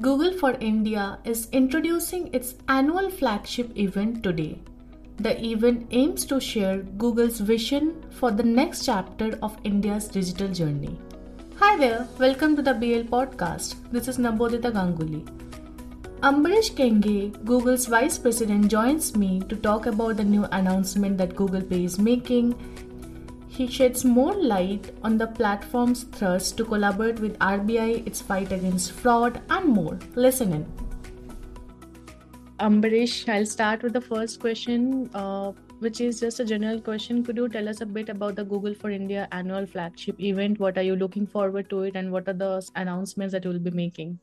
Google for India is introducing its annual flagship event today. The event aims to share Google's vision for the next chapter of India's digital journey. Hi there, welcome to the BL podcast. This is Nabodita Ganguly. Ambarish Kenghe, Google's vice president, joins me to talk about the new announcement that Google Pay is making he sheds more light on the platform's thrust to collaborate with RBI, its fight against fraud, and more. Listen in. Ambarish, I'll start with the first question, uh, which is just a general question. Could you tell us a bit about the Google for India annual flagship event? What are you looking forward to it, and what are the announcements that you will be making?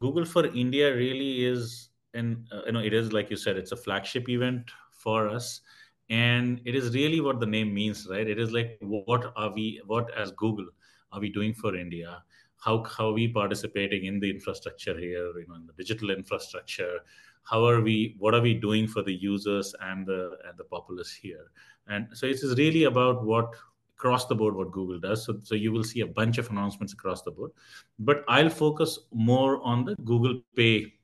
Google for India really is, and uh, you know, it is like you said, it's a flagship event for us and it is really what the name means right? It is like what are we what as google are we doing for india? How how are we participating in the infrastructure here you know in the digital infrastructure? How are we what are we doing for the users and the and the populace here? And so it is really about what across the board what google does. So, so you will see a bunch of announcements across the board. But i'll focus more on the google pay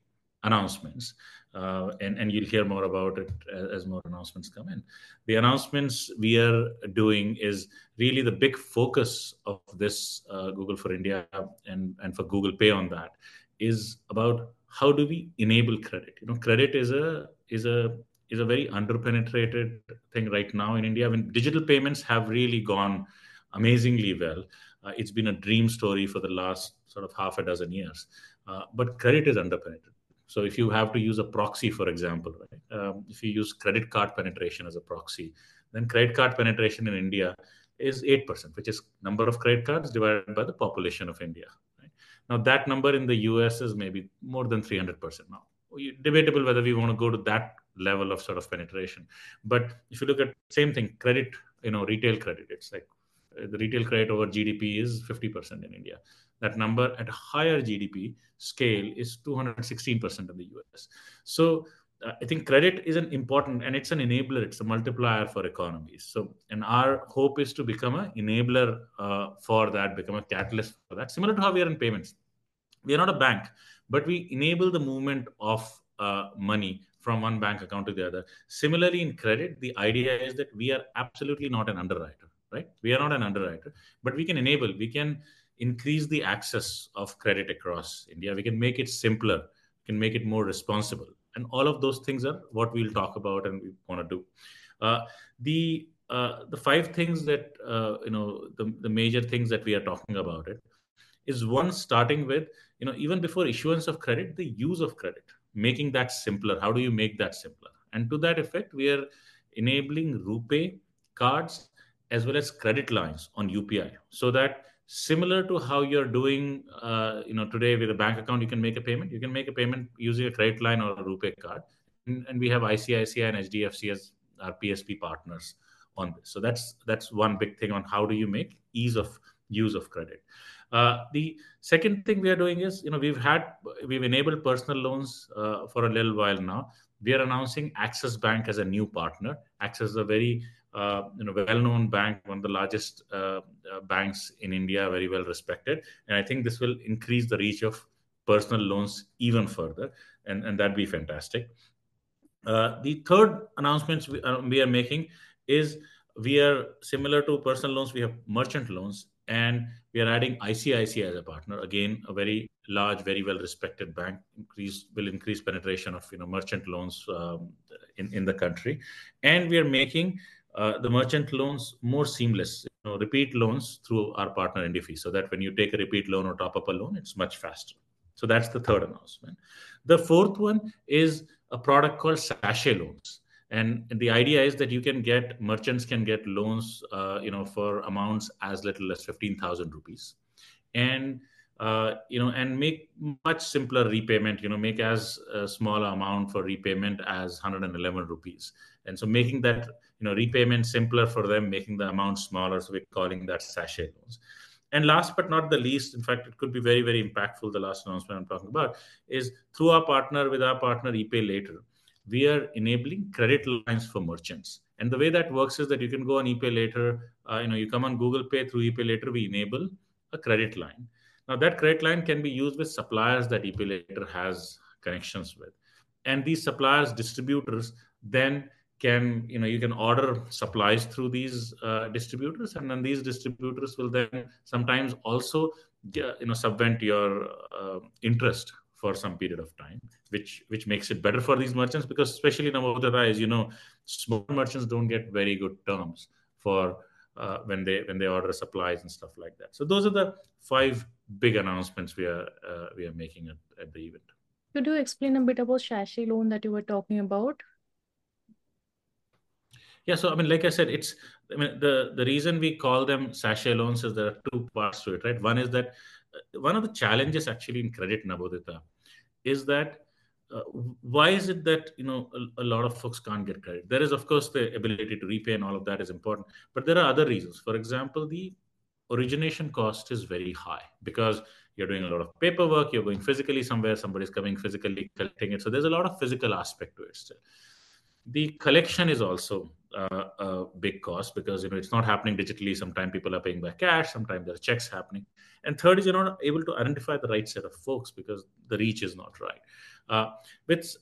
announcements uh, and, and you'll hear more about it as, more announcements come in. The announcements we are doing is really the big focus of this uh, Google for India and, and for Google Pay on that is about how do we enable credit. You know, credit is a is a is a very underpenetrated thing right now in India. I mean, digital payments have really gone amazingly well. Uh, it's been a dream story for the last sort of half a dozen years, uh, but credit is underpenetrated so if you have to use a proxy, for example, right? Um, if you use credit card penetration as a proxy, then credit card penetration in India is 8%, which is number of credit cards divided by the population of India. Right? Now that number in the US is maybe more than 300% now. Debatable whether we want to go to that level of sort of penetration. But if you look at same thing, credit, you know, retail credit, it's like uh, the retail credit over GDP is 50% in India. That number at a higher GDP scale is 216% in the US. So uh, I think credit is an important and it's an enabler, it's a multiplier for economies. So, and our hope is to become an enabler uh, for that, become a catalyst for that, similar to how we are in payments. We are not a bank, but we enable the movement of uh, money from one bank account to the other. Similarly, in credit, the idea is that we are absolutely not an underwriter, right? We are not an underwriter, but we can enable, we can increase the access of credit across India. We can make it simpler, we can make it more responsible. And all of those things are what we'll talk about and we want to do. Uh, the uh, the five things that uh, you know the, the major things that we are talking about it is one starting with you know even before issuance of credit the use of credit making that simpler how do you make that simpler and to that effect we are enabling RuPay cards as well as credit lines on UPI so that similar to how you're doing uh, you know today with a bank account you can make a payment. You can make a payment using a credit line or a RuPay card. And, and we have icici and hdfc as our psp partners on this. So that's that's one big thing on how do you make ease of use of credit. Uh, the second thing we are doing is you know we've had we've enabled personal loans uh, for a little while now. We are announcing axis bank as a new partner. Axis is a very uh, you know, well-known bank, one of the largest uh, uh, banks in India, very well respected, and I think this will increase the reach of personal loans even further, and and that'd be fantastic. Uh, the third announcement we, uh, we are making is we are similar to personal loans. We have merchant loans, and we are adding ICICI as a partner. Again, a very large, very well respected bank. Increase will increase penetration of you know merchant loans um, in in the country, and we are making uh, the merchant loans more seamless. You know, repeat loans through our partner Indifi, so that when you take a repeat loan or top up a loan, it's much faster. So that's the third announcement. The fourth one is a product called sachet loans. And the idea is that you can get merchants can get loans, uh, you know, for amounts as little as fifteen thousand rupees, and uh, you know, and make much simpler repayment. You know, make as a small amount for repayment as 111 rupees, and so making that you know repayment simpler for them, making the amount smaller. So we're calling that sachet loans. And last but not the least, in fact, it could be very very impactful. The last announcement I'm talking about is through our partner with our partner ePayLater, we are enabling credit lines for merchants. And the way that works is that you can go on ePayLater. Uh, you know, you come on Google Pay through ePay Later. We enable a credit line Now that credit line can be used with suppliers that ePayLater has connections with, and these suppliers distributors then can you know you can order supplies through these uh, distributors and then these distributors will then sometimes also you know subvent your uh, interest for some period of time which which makes it better for these merchants because especially now the rise you know small merchants don't get very good terms for uh, when they when they order supplies and stuff like that. So those are the five big announcements we are uh, we are making at, at the event. Could you explain a bit about sachet loan that you were talking about yeah, so I mean, like I said, it's I mean the the reason we call them sachet loans is there are two parts to it, right? One is that uh, one of the challenges actually in credit Nabodita is that uh, why is it that you know a, a, lot of folks can't get credit? There is of course the ability to repay and all of that is important, but there are other reasons. For example, the origination cost is very high because you're doing a lot of paperwork, you're going physically somewhere, somebody's coming physically collecting it. So there's a lot of physical aspect to it still. The collection is also uh, a big cost because you know it's not happening digitally. Sometimes people are paying by cash. Sometimes there are checks happening. And third is you're not able to identify the right set of folks because the reach is not right. Uh, with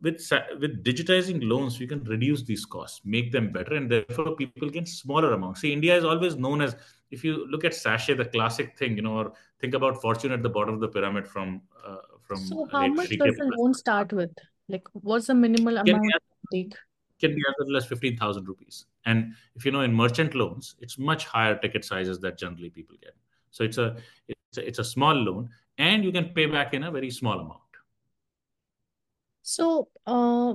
with with digitizing loans, we can reduce these costs, make them better, and therefore people get smaller amounts. See, India is always known as if you look at sachet, the classic thing, you know, or think about fortune at the bottom of the pyramid from uh, from. So, how much does a loan start with? Like, what's the minimal amount take? Can be as little as fifteen thousand rupees, and if you know in merchant loans, it's much higher ticket sizes that generally people get. So it's a it's a, it's a small loan, and you can pay back in a very small amount. So, uh,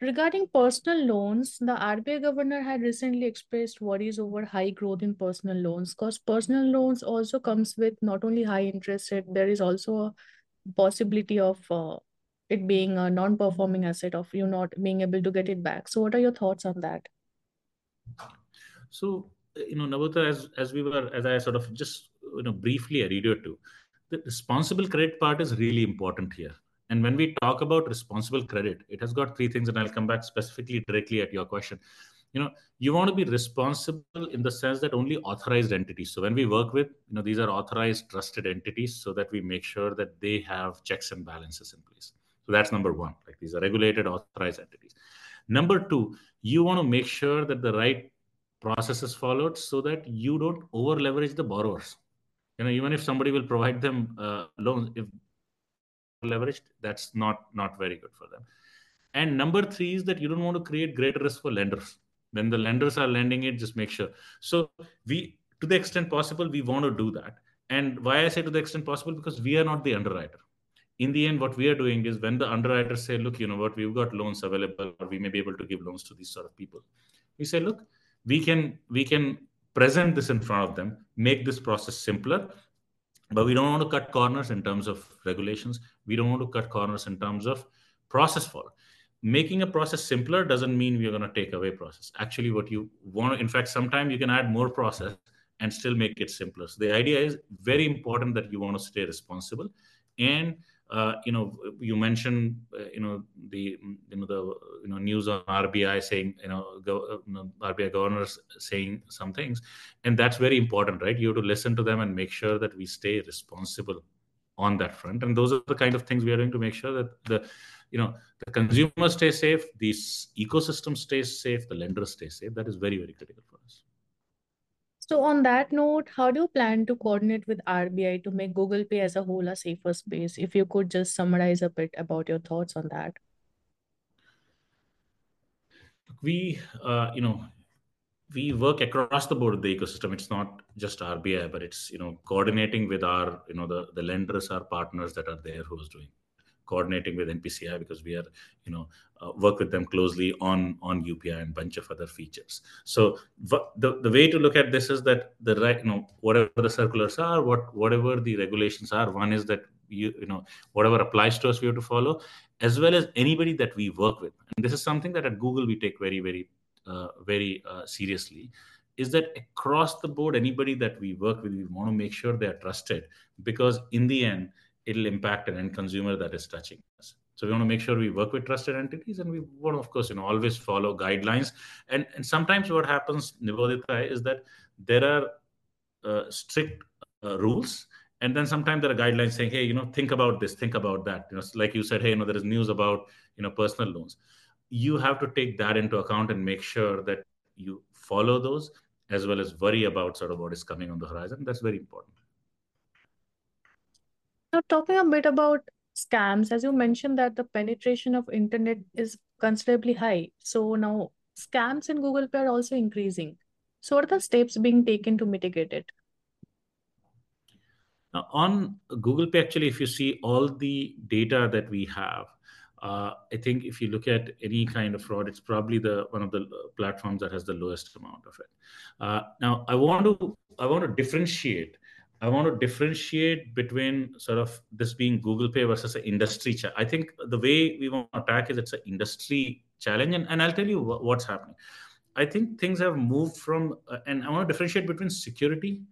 regarding personal loans, the RBI governor had recently expressed worries over high growth in personal loans because personal loans also comes with not only high interest rate, there is also a possibility of uh, it being a non-performing asset of you not being able to get it back. So what are your thoughts on that? So you know, Navata, as as we were, as I sort of just you know briefly alluded to, the responsible credit part is really important here. And when we talk about responsible credit, it has got three things, and I'll come back specifically directly at your question. You know, you want to be responsible in the sense that only authorized entities. So when we work with, you know, these are authorized, trusted entities, so that we make sure that they have checks and balances in place. So that's number one. Like these are regulated, authorized entities. Number two, you want to make sure that the right process is followed so that you don't over leverage the borrowers. You know, even if somebody will provide them uh, loans, if leveraged, that's not not very good for them. And number three is that you don't want to create greater risk for lenders. When the lenders are lending it, just make sure. So we, to the extent possible, we want to do that. And why I say to the extent possible because we are not the underwriter in the end, what we are doing is when the underwriters say, look, you know what, we've got loans available, or we may be able to give loans to these sort of people. We say, look, we can we can present this in front of them, make this process simpler, but we don't want to cut corners in terms of regulations. We don't want to cut corners in terms of process for making a process simpler doesn't mean we're going to take away process actually what you want in fact sometimes you can add more process and still make it simpler so the idea is very important that you want to stay responsible and uh, you know, you mentioned, uh, you know, the you know the you know news on RBI saying, you know, go, you know, RBI governors saying some things, and that's very important, right? You have to listen to them and make sure that we stay responsible on that front, and those are the kind of things we are doing to make sure that the you know the consumer stays safe, the ecosystem stays safe, the lenders stay safe. That is very very critical. So on that note, how do you plan to coordinate with RBI to make Google Pay as a whole a safer space? If you could just summarize a bit about your thoughts on that. We, uh, you know, we work across the board of the ecosystem. It's not just RBI, but it's you know coordinating with our, you know, the the lenders, our partners that are there who is doing coordinating with NPCI because we are, you know, uh, work with them closely on on UPI and bunch of other features. So the the way to look at this is that the right, you know, whatever the circulars are, what whatever the regulations are, one is that you you know whatever applies to us we have to follow, as well as anybody that we work with. And this is something that at Google we take very very uh, very uh, seriously is that across the board anybody that we work with we want to make sure they are trusted because in the end it'll impact an end consumer that is touching us. So we want to make sure we work with trusted entities, and we want of course, you know, always follow guidelines. And and sometimes what happens, Nivedita, is that there are uh, strict uh, rules, and then sometimes there are guidelines saying hey you know think about this think about that you know like you said hey you know there is news about you know personal loans you have to take that into account and make sure that you follow those as well as worry about sort of what is coming on the horizon that's very important now talking a bit about scams as you mentioned that the penetration of internet is considerably high so now scams in google pay are also increasing so what are the steps being taken to mitigate it now, on Google Pay, actually, if you see all the data that we have, uh, I think if you look at any kind of fraud, it's probably the one of the platforms that has the lowest amount of it. Uh, now, I want to I want to differentiate. I want to differentiate between sort of this being Google Pay versus an industry. Cha- I think the way we want to attack is it's an industry challenge, and, and I'll tell you what's happening. I think things have moved from, uh, and I want to differentiate between security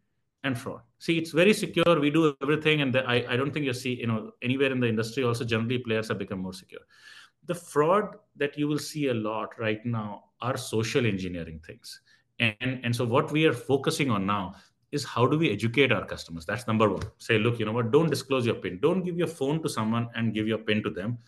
and fraud. See, it's very secure. We do everything, and the, I, I don't think you see, you know, anywhere in the industry. Also, generally, players have become more secure. The fraud that you will see a lot right now are social engineering things, and and so what we are focusing on now is how do we educate our customers? That's number one. Say, look, you know what? Don't disclose your PIN. Don't give your phone to someone and give your PIN to them.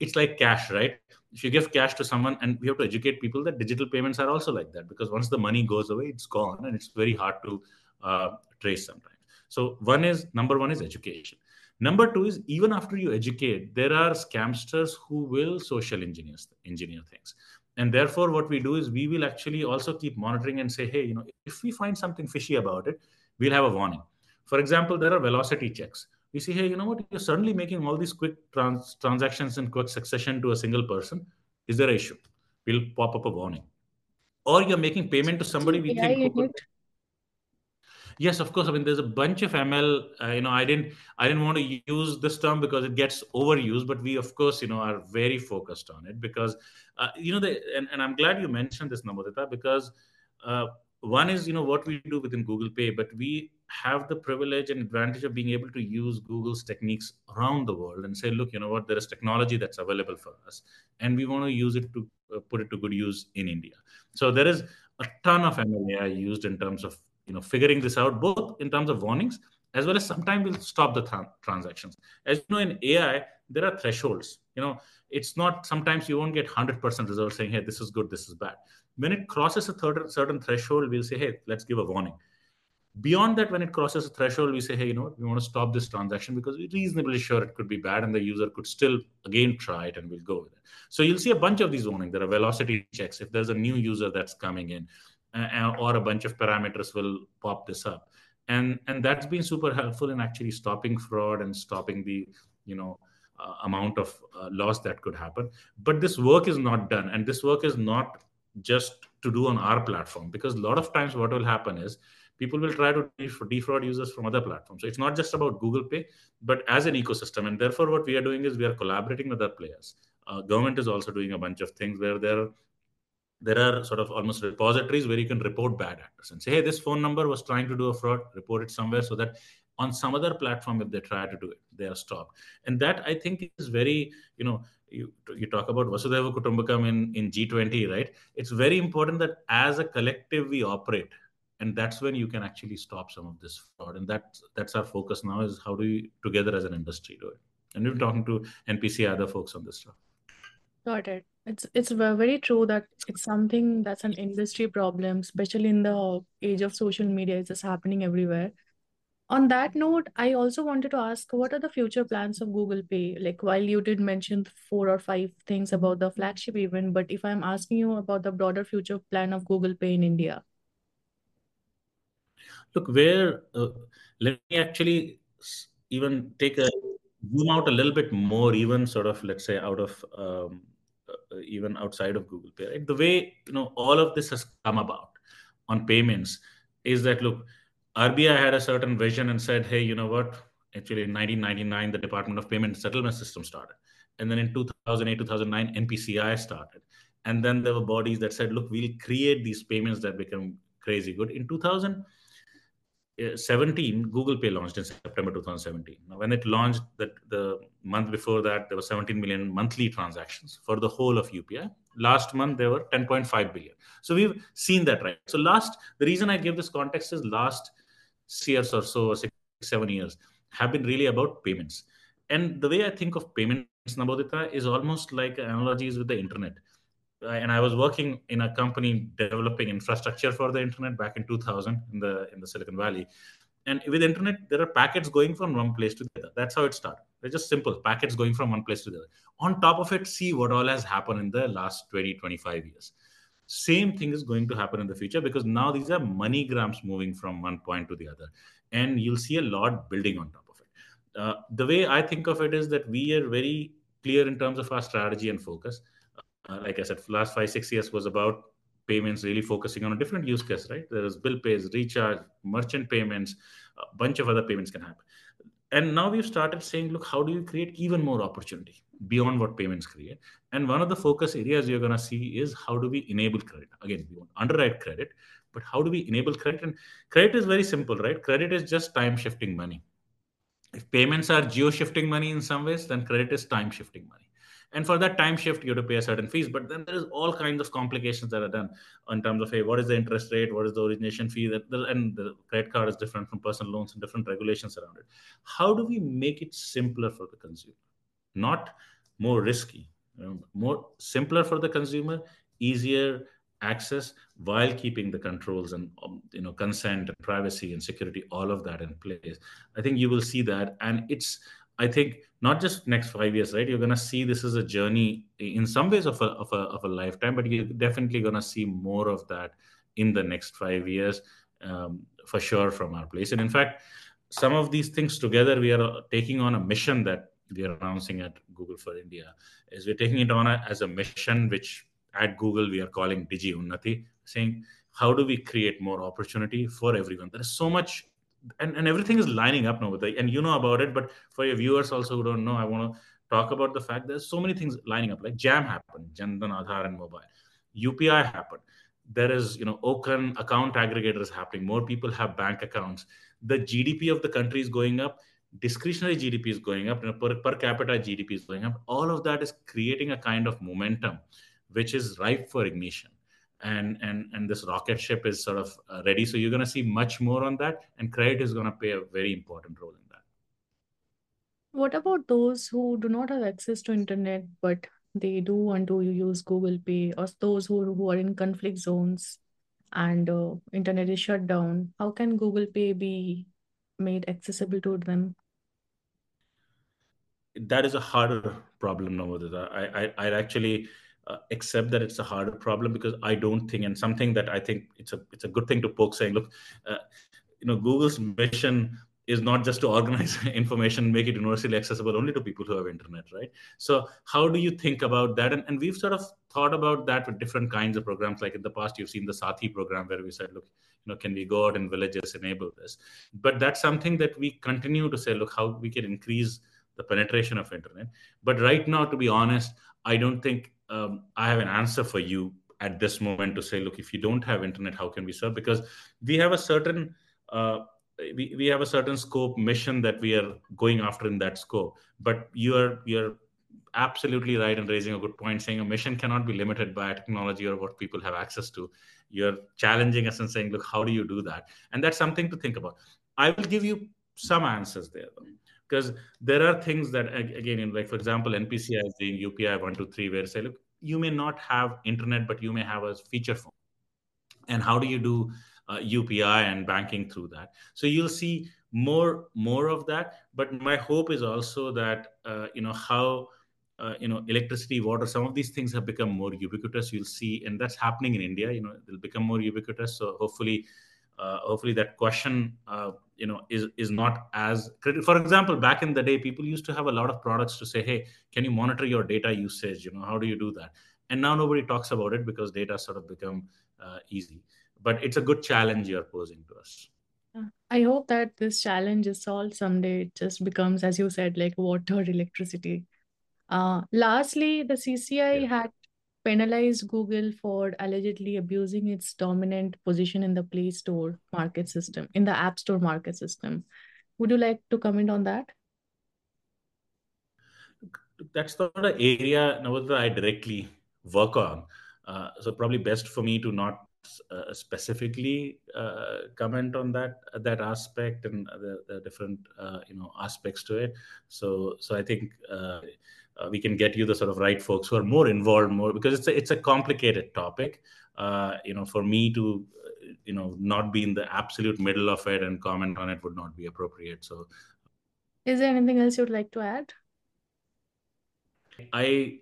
It's like cash, right? If you give cash to someone, and we have to educate people that digital payments are also like that because once the money goes away, it's gone, and it's very hard to uh, trace sometimes. So one is number one is education. Number two is even after you educate, there are scamsters who will social engineer engineer things. And therefore, what we do is we will actually also keep monitoring and say, hey, you know, if we find something fishy about it, we'll have a warning. For example, there are velocity checks. We see hey, you know what, you're suddenly making all these quick trans- transactions in quick succession to a single person. Is there an issue? We'll pop up a warning. Or you're making payment to somebody we think yes of course. I mean there's a bunch of ml uh, you know i didn't i didn't want to use this term because it gets overused but we of course you know are very focused on it because uh, you know the, and, and i'm glad you mentioned this Nambudita because uh, one is you know what we do within google pay but we have the privilege and advantage of being able to use google's techniques around the world and say look you know what? There is technology that's available for us and we want to use it to uh, put it to good use in india. So there is a ton of ml used in terms of you know figuring this out both in terms of warnings as well as sometimes we'll stop the tra- transactions. As you know in ai there are thresholds. You know it's not sometimes you won't get 100% results saying hey this is good this is bad. When it crosses a third, certain threshold we'll say hey let's give a warning. Beyond that when it crosses a threshold we say hey you know we want to stop this transaction because we're reasonably sure it could be bad and the user could still again try it and we'll go with it. So you'll see a bunch of these warnings. There are velocity checks. If there's a new user that's coming in uh, or a bunch of parameters will pop this up. And and that's been super helpful in actually stopping fraud and stopping the you know uh, amount of uh, loss that could happen. But this work is not done. And this work is not just to do on our platform because a lot of times what will happen is people will try to defraud users from other platforms. So it's not just about google pay but as an ecosystem. And therefore what we are doing is we are collaborating with other players. Uh, government is also doing a bunch of things where they're there are sort of almost repositories where you can report bad actors and say, hey, this phone number was trying to do a fraud, report it somewhere so that on some other platform, if they try to do it, they are stopped. And that I think is very, you know, you, you talk about Vasudhaiva Kutumbakam in, in G20, right? It's very important that as a collective we operate. And that's when you can actually stop some of this fraud. And that, that's our focus now is how do we together as an industry do it? And we're talking to NPC other folks on this stuff. Got it. It's it's very true that it's something that's an industry problem, especially in the age of social media. It's just happening everywhere. On that note, I also wanted to ask, what are the future plans of Google Pay? Like, while you did mention four or five things about the flagship event, but if I'm asking you about the broader future plan of Google Pay in India. Look, where uh, let me actually even take a zoom out a little bit more, even sort of let's say out of um, uh, even outside of Google Pay. Right? The way you know all of this has come about on payments is that look, RBI had a certain vision and said, hey, you know what? Actually, in 1999, the Department of Payment Settlement System started, and then in 2008, 2009, NPCI started, and then there were bodies that said, look, we'll create these payments that become crazy good. In 2000 17 google pay launched in september 2017 now when it launched that the month before that there were 17 million monthly transactions for the whole of upi last month there were 10.5 billion so we've seen that right so last the reason i give this context is last years or so six seven years have been really about payments. And the way I think of payments, Nabodita, is almost like analogies with the internet. And I was working in a company developing infrastructure for the internet back in 2000 in the in the Silicon Valley. And with internet, there are packets going from one place to the other. That's how it started. They're just simple packets going from one place to the other. On top of it, see what all has happened in the last 20, 25 years. Same thing is going to happen in the future because now these are money grams moving from one point to the other. And you'll see a lot building on top of it. Uh, the way I think of it is that we are very clear in terms of our strategy and focus. Uh, like I said, last five, six years was about payments really focusing on a different use case, right? There is bill pays, recharge, merchant payments, a bunch of other payments can happen. And now we've started saying, look, how do you create even more opportunity beyond what payments create? And one of the focus areas you're going to see is how do we enable credit? Again, we want underwrite credit, but how do we enable credit? And credit is very simple, right? Credit is just time shifting money. If payments are geo shifting money in some ways, then credit is time shifting money and for that time shift you have to pay a certain fees. But then there is all kinds of complications that are done in terms of hey what is the interest rate? What is the origination fee? That and the credit card is different from personal loans and different regulations around it. How do we make it simpler for the consumer? Not more risky more simpler for the consumer easier access while keeping the controls and um, you know consent and privacy and security all of that in place. I think you will see that. And it's I think not just next five years, right? You're going to see this is a journey in some ways of a, of a, of a lifetime, but you're definitely going to see more of that in the next five years um, for sure from our place. And in fact, some of these things together, we are taking on a mission that we are announcing at Google for India. Is we're taking it on a, as a mission, which at Google we are calling Digi Unnati, saying how do we create more opportunity for everyone? There is so much and, and everything is lining up now with the, and you know about it but for your viewers also who don't know i want to talk about the fact there's so many things lining up like jam happened Jan Dhan aadhaar and mobile upi happened. There is you know open account aggregators happening more people have bank accounts. The gdp of the country is going up discretionary gdp is going up you know, per, per capita gdp is going up. All of that is creating a kind of momentum which is ripe for ignition and and and this rocket ship is sort of uh, ready. So you're going to see much more on that and credit is going to play a very important role in that. What about those who do not have access to internet but they do want to use google pay or those who, who are in conflict zones and uh, internet is shut down? How can google pay be made accessible to them? That is a harder problem now I, I i actually uh, accept that it's a harder problem because I don't think, and something that I think it's a it's a good thing to poke, saying, look, uh, you know, Google's mission is not just to organize information, make it universally accessible only to people who have internet, right? So how do you think about that? And, and we've sort of thought about that with different kinds of programs. Like in the past, you've seen the Saathi program where we said, look, you know, can we go out in villages enable this? But that's something that we continue to say, look, how we can increase the penetration of internet. But right now, to be honest, I don't think um, I have an answer for you at this moment to say, look, if you don't have internet, how can we serve? Because we have a certain uh, we, we have a certain scope mission that we are going after in that scope. But you are you're absolutely right in raising a good point, saying a mission cannot be limited by technology or what people have access to. You're challenging us and saying, look, how do you do that? And that's something to think about. I will give you some answers there. Though. Because there are things that again in like for example npci is doing upi 123 where say look you may not have internet but you may have a feature phone. And how do you do uh, upi and banking through that? So you'll see more more of that. But my hope is also that uh, you know how uh, you know electricity water some of these things have become more ubiquitous. You'll see and that's happening in india you know they'll become more ubiquitous. So hopefully uh, hopefully that question uh, you know is is not as critical for example back in the day people used to have a lot of products to say hey can you monitor your data usage? You know how do you do that? And now nobody talks about it because data sort of become uh, easy. But it's a good challenge you're posing to us. I hope that this challenge is solved someday. It just becomes as you said like water electricity. Uh, lastly the cci yeah. had penalized Google for allegedly abusing its dominant position in the Play Store market system, in the App Store market system. Would you like to comment on that? That's not an area that I directly work on. Uh, so probably best for me to not uh, specifically uh, comment on that that aspect and the, the different uh, you know aspects to it. So so I think uh, uh, we can get you the sort of right folks who are more involved more because it's a, it's a complicated topic. Uh, you know, for me to you know not be in the absolute middle of it and comment on it would not be appropriate. So, is there anything else you'd like to add? I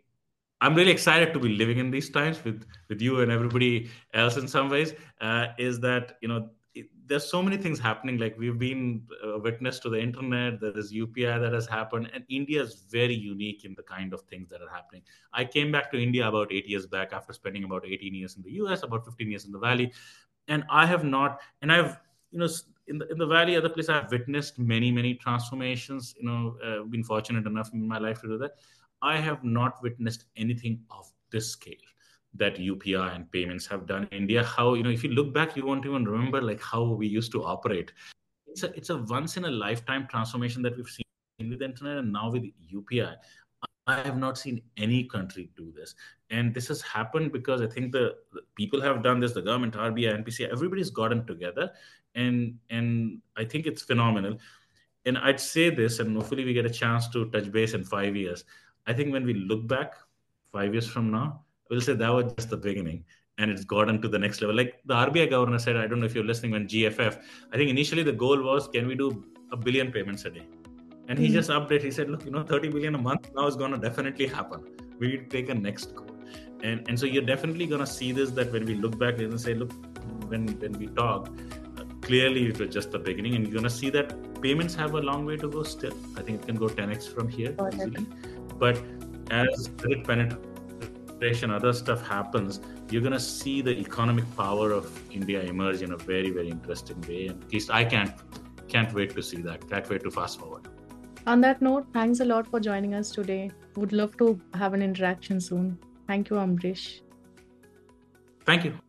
I'm really excited to be living in these times with with you and everybody else in some ways. Uh, is that you know there's so many things happening. Like we've been uh, witness to the internet. There is UPI that has happened, and India is very unique in the kind of things that are happening. I came back to India about eight years back after spending about 18 years in the US, about 15 years in the Valley, and I have not, and I've you know in the in the valley other place i've witnessed many many transformations you know uh, been fortunate enough in my life to do that I have not witnessed anything of this scale that UPI and payments have done in India. How, you know, if you look back, you won't even remember like how we used to operate. It's a, it's a once in a lifetime transformation that we've seen with the internet and now with UPI. I have not seen any country do this. And this has happened because I think the, the people have done this, the government, RBI, NPC, everybody's gotten together. And, and I think it's phenomenal. And I'd say this, and hopefully we get a chance to touch base in five years I think when we look back five years from now, we'll say that was just the beginning and it's gotten to the next level. Like the RBI governor said, I don't know if you're listening when GFF, I think initially the goal was can we do a billion payments a day? And he mm-hmm. just updated, he said, look, you know, 30 billion a month now is going to definitely happen. We need to take a next goal. And, and so you're definitely going to see this that when we look back and say, look, when, when we talk, uh, clearly it was just the beginning. And you're going to see that payments have a long way to go still. I think it can go 10x from here easily. But as credit penetration, other stuff happens, you're going to see the economic power of India emerge in a very, very interesting way. And at least I can't can't wait to see that. Can't wait to fast forward. On that note, thanks a lot for joining us today. Would love to have an interaction soon. Thank you, Amrish. Thank you.